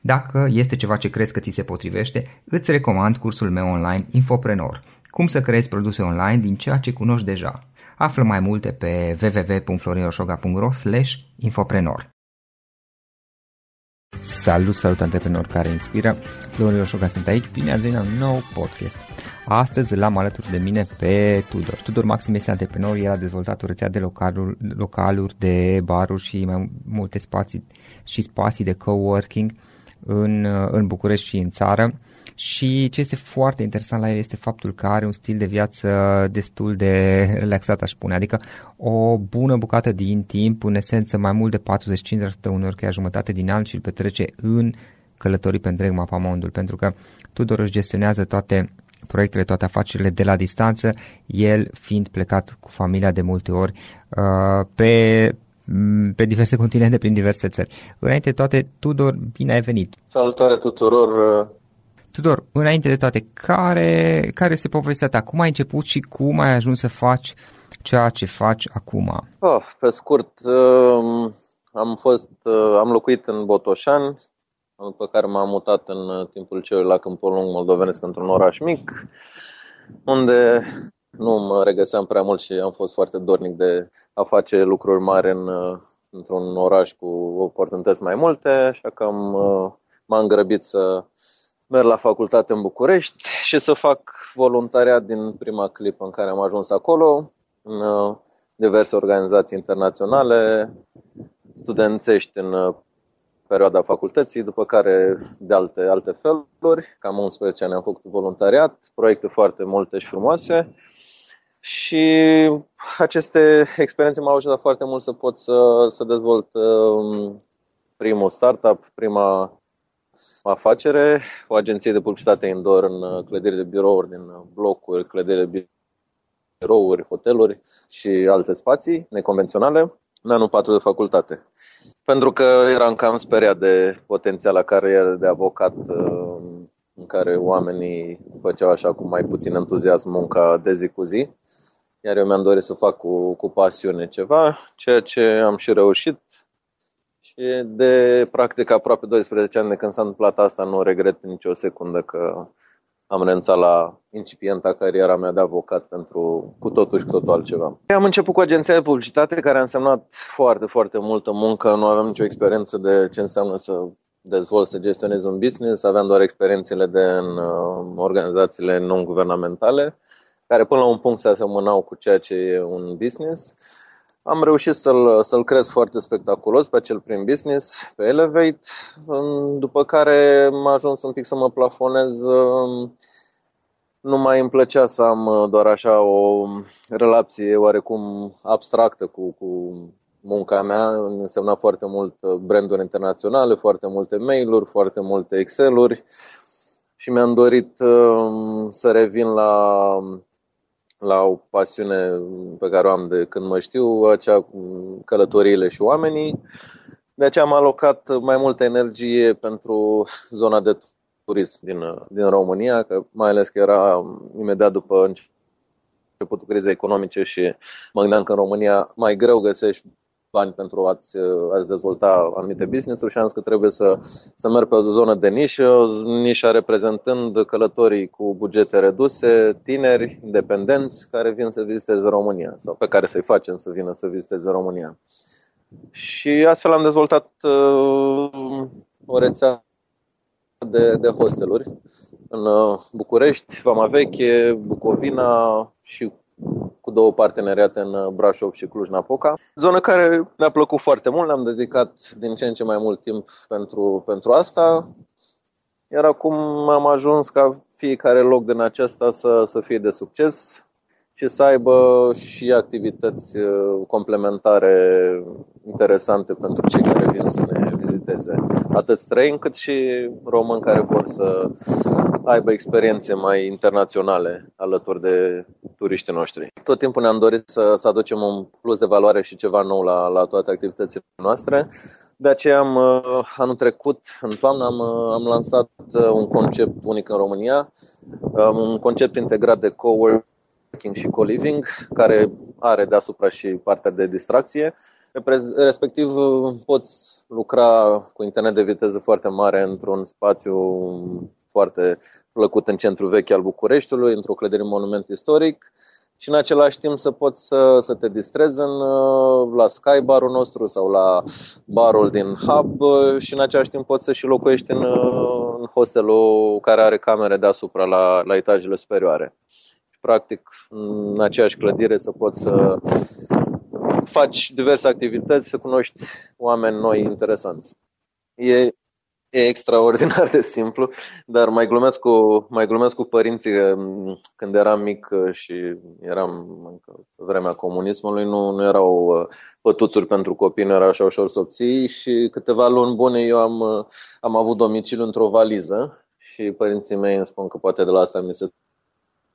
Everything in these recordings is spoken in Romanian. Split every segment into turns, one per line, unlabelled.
Dacă este ceva ce crezi că ți se potrivește, îți recomand cursul meu online Infoprenor. Cum să creezi produse online din ceea ce cunoști deja. Află mai multe pe www.florinosoga.ro infoprenor. Salut, salut antreprenor care inspiră! Florin Roșoga sunt aici, bine ați venit la un nou podcast. Astăzi l-am alături de mine pe Tudor. Tudor Maxim este antreprenor, el a dezvoltat o rețea de localuri, localuri de baruri și mai multe spații și spații de coworking în, în București și în țară. Și ce este foarte interesant la el este faptul că are un stil de viață destul de relaxat, aș spune, adică o bună bucată din timp, în esență mai mult de 45% uneori chiar jumătate din an și îl petrece în călătorii pe întreg mapamondul, pentru că Tudor își gestionează toate proiectele, toate afacerile de la distanță, el fiind plecat cu familia de multe ori uh, pe Mm, pe diverse continente, prin diverse țări. Înainte de toate, Tudor, bine ai venit!
Salutare tuturor! Uh,
Tudor, înainte de toate, care, care se povestea ta? Cum ai început și cum ai ajuns să faci ceea ce faci acum?
Oh, pe scurt, um, am fost, uh, am locuit în Botoșan, după care m-am mutat în uh, timpul celui la Câmpul Lung Moldovenesc într-un oraș mic, unde nu mă regăseam prea mult și am fost foarte dornic de a face lucruri mari în, într-un oraș cu oportunități mai multe, așa că am, m-am grăbit să merg la facultate în București și să fac voluntariat din prima clipă în care am ajuns acolo, în diverse organizații internaționale, studențești în perioada facultății, după care de alte, alte feluri, cam 11 ani am făcut voluntariat, proiecte foarte multe și frumoase și aceste experiențe m-au ajutat foarte mult să pot să, să dezvolt um, primul startup, prima afacere, o agenție de publicitate indoor în uh, clădiri de birouri, din uh, blocuri, clădiri de birouri, hoteluri și alte spații neconvenționale în anul 4 de facultate. Pentru că eram cam speriat de potențiala carieră de avocat uh, în care oamenii făceau așa cu mai puțin entuziasm munca de zi cu zi iar eu mi-am dorit să fac cu, cu pasiune ceva, ceea ce am și reușit. Și de practic aproape 12 ani de când s-a întâmplat asta, nu regret nicio secundă că am renunțat la incipienta cariera mea de avocat pentru cu totul și cu totul altceva. Am început cu agenția de publicitate care a însemnat foarte, foarte multă muncă. Nu aveam nicio experiență de ce înseamnă să dezvolt, să gestionez un business. Aveam doar experiențele de în uh, organizațiile non-guvernamentale care până la un punct se asemănau cu ceea ce e un business. Am reușit să-l, să-l cresc foarte spectaculos pe acel prim business, pe Elevate, după care m-a ajuns un pic să mă plafonez. Um, nu mai îmi plăcea să am uh, doar așa o relație oarecum abstractă cu, cu munca mea însemna foarte mult branduri internaționale, foarte multe mail-uri, foarte multe Excel-uri și mi-am dorit să revin la, la o pasiune pe care o am de când mă știu, acea călătoriile și oamenii. De aceea am alocat mai multă energie pentru zona de turism din, din România, că mai ales că era imediat după începutul crizei economice și mă gândeam că în România mai greu găsești bani pentru a-ți, a-ți dezvolta anumite business-uri și am zis că trebuie să, să merg pe o zonă de nișă, nișa reprezentând călătorii cu bugete reduse, tineri, independenți, care vin să viziteze România sau pe care să-i facem să vină să viziteze România. Și astfel am dezvoltat uh, o rețea de, de hosteluri în uh, București, Vama Veche, Bucovina și cu două parteneriate în uh, Brașov și Cluj-Napoca. Zonă care mi-a plăcut foarte mult, ne-am dedicat din ce în ce mai mult timp pentru, pentru asta. Iar acum am ajuns ca fiecare loc din acesta să, să fie de succes și să aibă și activități uh, complementare interesante pentru cei care vin să ne viziteze. Atât străini cât și români care vor să aibă experiențe mai internaționale alături de turiștii noștri. Tot timpul ne-am dorit să, să aducem un plus de valoare și ceva nou la, la toate activitățile noastre. De aceea am, uh, anul trecut, în toamnă, am, uh, am lansat un concept unic în România, um, un concept integrat de coworking și co-living, care are deasupra și partea de distracție. Respectiv, poți lucra cu internet de viteză foarte mare într-un spațiu foarte plăcut în centrul vechi al Bucureștiului, într-o clădire monument istoric și în același timp să poți să, să te distrezi în, la Sky barul nostru sau la barul din Hub și în același timp poți să și locuiești în, în hostelul care are camere deasupra la, la etajele superioare practic în aceeași clădire să poți să faci diverse activități, să cunoști oameni noi interesanți. E, e extraordinar de simplu, dar mai glumesc cu, mai glumesc cu părinții când eram mic și eram în vremea comunismului, nu, nu erau uh, pătuțuri pentru copii, nu era așa ușor să obții și câteva luni bune eu am, uh, am avut domiciliu într-o valiză și părinții mei îmi spun că poate de la asta mi se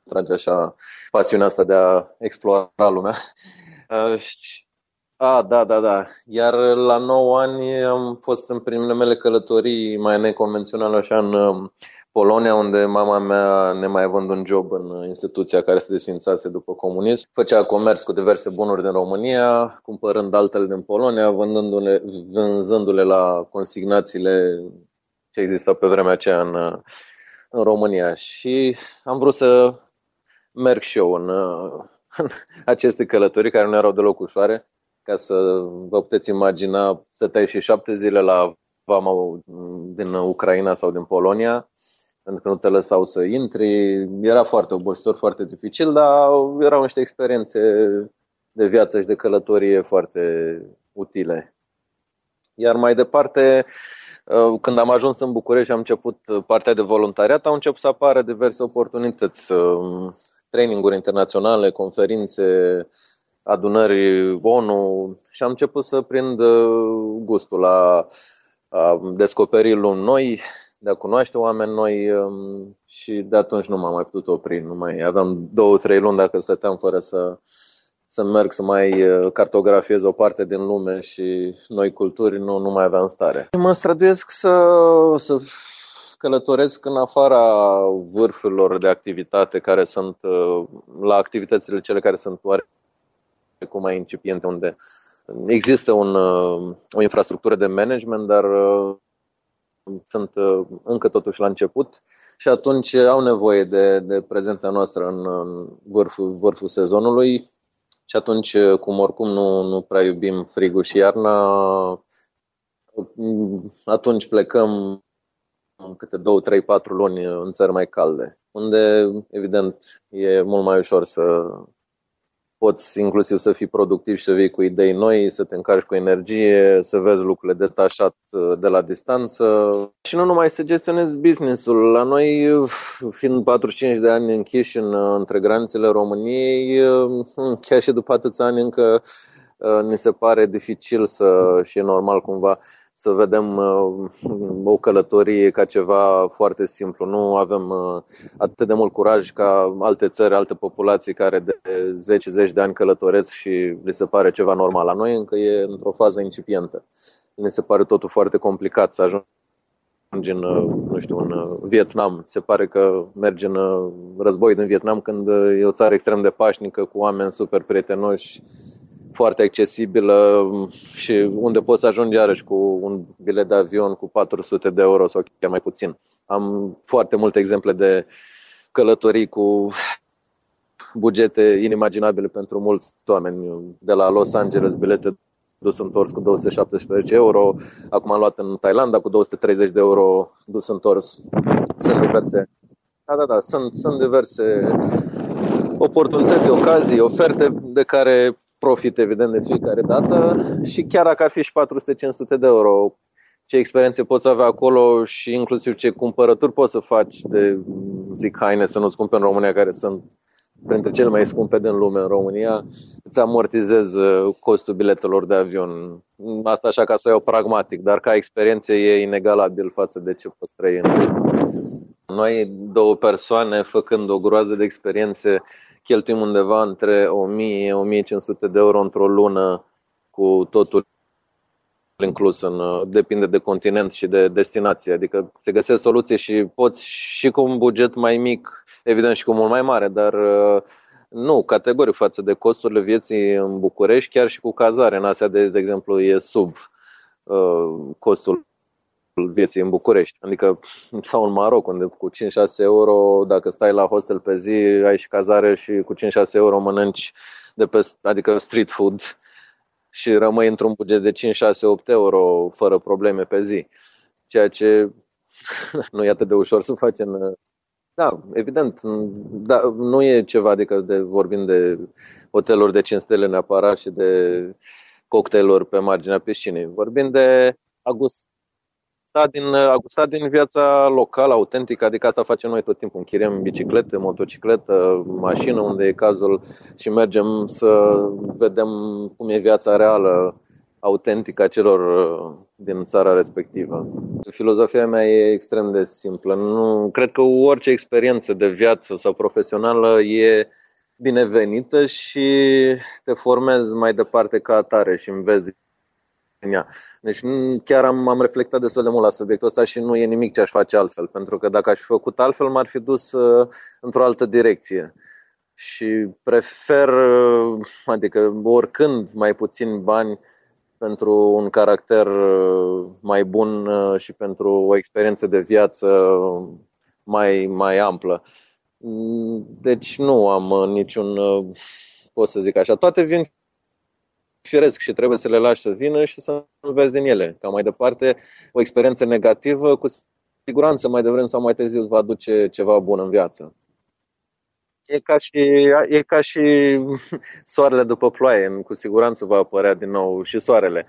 trage așa pasiunea asta de a explora lumea. Uh, a, da, da, da. Iar la 9 ani am fost în primele mele călătorii mai neconvenționale așa în um, Polonia, unde mama mea ne mai având un job în instituția care se desfințase după comunism. Făcea comerț cu diverse bunuri din România, cumpărând altele din Polonia, vânzându-le, vânzându-le la consignațiile ce existau pe vremea aceea în, în România. Și am vrut să merg și eu în, în aceste călătorii care nu erau deloc ușoare. Ca să vă puteți imagina, stăteai și șapte zile la vama din Ucraina sau din Polonia, pentru că nu te lăsau să intri. Era foarte obositor, foarte dificil, dar erau niște experiențe de viață și de călătorie foarte utile. Iar mai departe, când am ajuns în București și am început partea de voluntariat, au început să apară diverse oportunități traininguri internaționale, conferințe, adunări ONU și am început să prind uh, gustul la a descoperi luni noi, de a cunoaște oameni noi um, și de atunci nu m-am mai putut opri. Nu mai aveam două, trei luni dacă stăteam fără să, să merg să mai uh, cartografiez o parte din lume și noi culturi, nu, nu mai aveam stare. Mă străduiesc să, să călătoresc în afara vârfurilor de activitate care sunt uh, la activitățile cele care sunt oarecum mai incipiente, unde există un, uh, o infrastructură de management, dar uh, sunt încă totuși la început și atunci au nevoie de, de prezența noastră în, în vârful, vârful sezonului și atunci, cum oricum nu, nu prea iubim frigul și iarna, atunci plecăm câte două, trei, patru luni în țări mai calde, unde, evident, e mult mai ușor să poți inclusiv să fii productiv și să vii cu idei noi, să te încarci cu energie, să vezi lucrurile detașat uh, de la distanță și nu numai să gestionezi business-ul. La noi, fiind 45 de ani închiși în, uh, între granițele României, uh, chiar și după atâția ani încă ni se pare dificil să, și e normal cumva să vedem uh, o călătorie ca ceva foarte simplu. Nu avem uh, atât de mult curaj ca alte țări, alte populații care de zeci, zeci de ani călătoresc și li se pare ceva normal. La noi încă e într-o fază incipientă. Ne se pare totul foarte complicat să ajungi în, uh, nu știu, în Vietnam. Se pare că mergi în război din Vietnam când e o țară extrem de pașnică, cu oameni super prietenoși, foarte accesibilă și unde poți să ajungi iarăși cu un bilet de avion cu 400 de euro sau chiar mai puțin. Am foarte multe exemple de călătorii cu bugete inimaginabile pentru mulți oameni. De la Los Angeles, bilete dus întors cu 217 euro, acum am luat în Thailanda cu 230 de euro dus întors. Sunt diverse. Da, da, da, sunt, sunt diverse oportunități, ocazii, oferte de care profit, evident, de fiecare dată și chiar dacă ar fi și 400-500 de euro, ce experiențe poți avea acolo și inclusiv ce cumpărături poți să faci de, zic, haine să nu-ți cumperi în România, care sunt printre cele mai scumpe din lume în România, îți amortizez uh, costul biletelor de avion. Asta așa ca să iau pragmatic, dar ca experiență e inegalabil față de ce poți trăi în Noi, două persoane, făcând o groază de experiențe cheltuim undeva între 1000-1500 de euro într-o lună cu totul inclus în, depinde de continent și de destinație. Adică se găsesc soluții și poți și cu un buget mai mic, evident și cu mult mai mare, dar nu, categoric față de costurile vieții în București, chiar și cu cazare în Asia, de, de exemplu, e sub uh, costul vieții în București. Adică, sau în Maroc, unde cu 5-6 euro, dacă stai la hostel pe zi, ai și cazare și cu 5-6 euro mănânci de pe, adică street food și rămâi într-un buget de 5, 6, 8 euro fără probleme pe zi. Ceea ce nu e atât de ușor să faci în... Da, evident, da, nu e ceva, adică de, vorbim de hoteluri de 5 stele neapărat și de cocktailuri pe marginea piscinei. Vorbim de agust, gustat din, a gustat din viața locală, autentică, adică asta facem noi tot timpul. Închiriem biciclete, motocicletă, mașină, unde e cazul și mergem să vedem cum e viața reală, autentică a celor uh, din țara respectivă. Filozofia mea e extrem de simplă. Nu, cred că orice experiență de viață sau profesională e binevenită și te formezi mai departe ca atare și înveți în ea. Deci chiar am, am reflectat destul de mult la subiectul ăsta și nu e nimic ce aș face altfel, pentru că dacă aș fi făcut altfel, m-ar fi dus uh, într-o altă direcție. Și prefer, uh, adică oricând, mai puțin bani pentru un caracter uh, mai bun uh, și pentru o experiență de viață mai, mai amplă. Deci nu am uh, niciun, pot să zic așa, toate vin firesc și trebuie să le lași să vină și să înveți din ele. Ca mai departe, o experiență negativă, cu siguranță mai devreme sau mai târziu îți va aduce ceva bun în viață. E ca și, e ca și soarele după ploaie, cu siguranță va apărea din nou și soarele.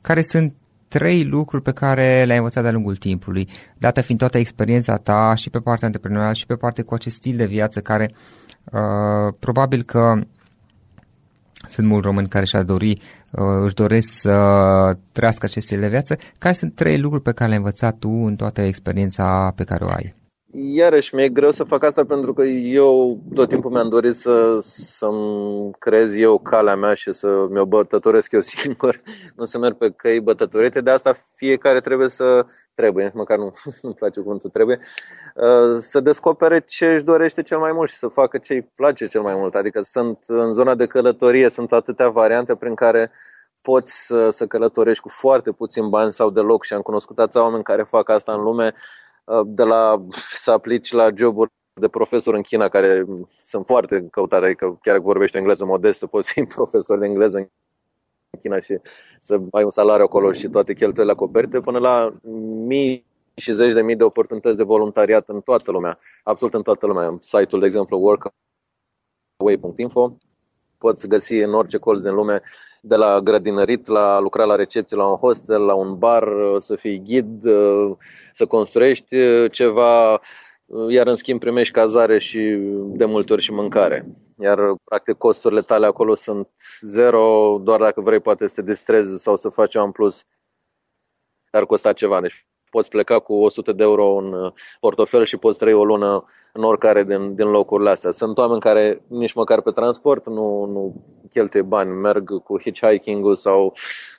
Care sunt trei lucruri pe care le-ai învățat de-a lungul timpului, dată fiind toată experiența ta și pe partea antreprenorială și pe partea cu acest stil de viață care uh, probabil că sunt mulți români care și-ar dori, uh, își doresc să trăiască acest stil de viață. Care sunt trei lucruri pe care le-ai învățat tu în toată experiența pe care o ai?
Iarăși, mi-e greu să fac asta pentru că eu tot timpul mi-am dorit să, să-mi creez eu calea mea și să mi-o bătătoresc eu singur, nu să merg pe căi bătătorite. De asta fiecare trebuie să, trebuie, nici măcar nu, nu-mi place cuvântul trebuie, uh, să descopere ce își dorește cel mai mult și să facă ce îi place cel mai mult. Adică sunt în zona de călătorie, sunt atâtea variante prin care poți să, să călătorești cu foarte puțin bani sau deloc și am cunoscut atâția oameni care fac asta în lume Uh, de la să aplici la joburi de profesor în China, care sunt foarte căutate, adică chiar dacă vorbești engleză modestă, poți fi profesor de engleză în China și să ai un salariu acolo și toate cheltuielile acoperite, până la mii și zeci de mii de oportunități de voluntariat în toată lumea, absolut în toată lumea. Site-ul, de exemplu, workaway.info, poți găsi în orice colț din lume, de la grădinărit, la lucra la recepție, la un hostel, la un bar, să fii ghid, să construiești uh, ceva, iar în schimb primești cazare și de multe ori și mâncare. Iar practic costurile tale acolo sunt zero, doar dacă vrei poate să te distrezi sau să faci în plus, ar costa ceva. Deci poți pleca cu 100 de euro în portofel și poți trăi o lună în oricare din, din locurile astea. Sunt oameni care nici măcar pe transport nu, nu cheltuie bani, merg cu hitchhiking-ul sau,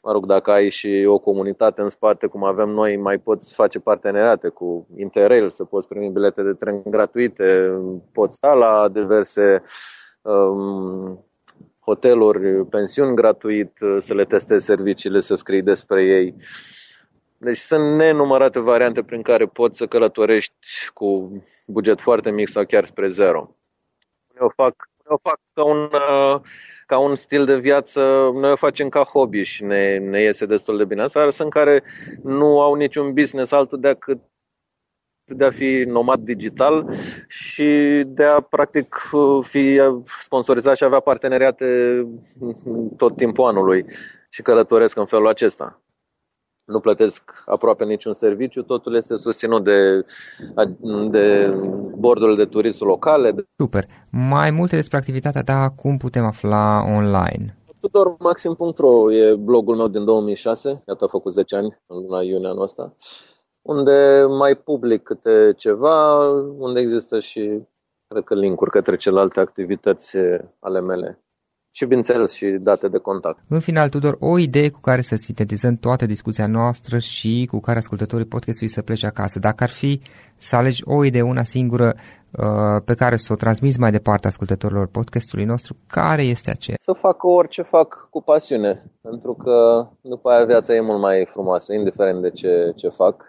mă rog, dacă ai și o comunitate în spate, cum avem noi, mai poți face parteneriate cu Interrail, să poți primi bilete de tren gratuite, poți sta la diverse um, hoteluri, pensiuni gratuit, să le testezi serviciile, să scrii despre ei. Deci sunt nenumărate variante prin care poți să călătorești cu buget foarte mic sau chiar spre zero. Eu fac, eu fac ca un, ca un stil de viață, noi o facem ca hobby și ne, ne iese destul de bine. Asta sunt care nu au niciun business altul decât de a fi nomad digital și de a practic fi sponsorizat și avea parteneriate tot timpul anului și călătoresc în felul acesta nu plătesc aproape niciun serviciu, totul este susținut de, de bordurile de turism locale.
Super. Mai multe despre activitatea ta, cum putem afla online?
Tudormaxim.ro e blogul meu din 2006, iată a făcut 10 ani în luna iunie anul ăsta, unde mai public câte ceva, unde există și cred că linkuri către celelalte activități ale mele și, bineînțeles, și date de contact.
În final, Tudor, o idee cu care să sintetizăm toată discuția noastră și cu care ascultătorii podcastului să plece acasă. Dacă ar fi să alegi o idee, una singură, uh, pe care să o transmiți mai departe ascultătorilor podcastului nostru, care este aceea?
Să facă orice fac cu pasiune, pentru că după aia viața e mult mai frumoasă, indiferent de ce, ce fac.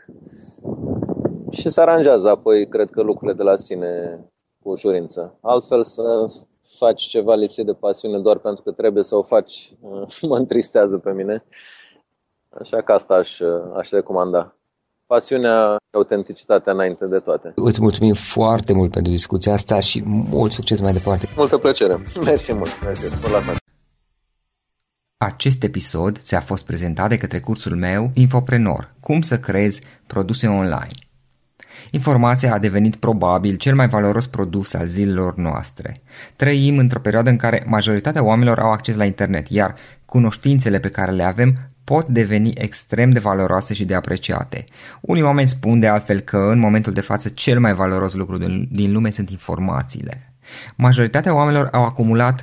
Și se aranjează apoi, cred că, lucrurile de la sine cu ușurință. Altfel să faci ceva lipsit de pasiune doar pentru că trebuie să o faci, mă întristează pe mine. Așa că asta aș, aș recomanda. Pasiunea și autenticitatea înainte de toate.
Îți mulțumim foarte mult pentru discuția asta și mult succes mai departe.
Multă plăcere. Mersi mult. Mersi. la
Acest episod ți-a fost prezentat de către cursul meu Infoprenor. Cum să creezi produse online. Informația a devenit probabil cel mai valoros produs al zilelor noastre. Trăim într-o perioadă în care majoritatea oamenilor au acces la internet, iar cunoștințele pe care le avem pot deveni extrem de valoroase și de apreciate. Unii oameni spun de altfel că în momentul de față cel mai valoros lucru din lume sunt informațiile. Majoritatea oamenilor au acumulat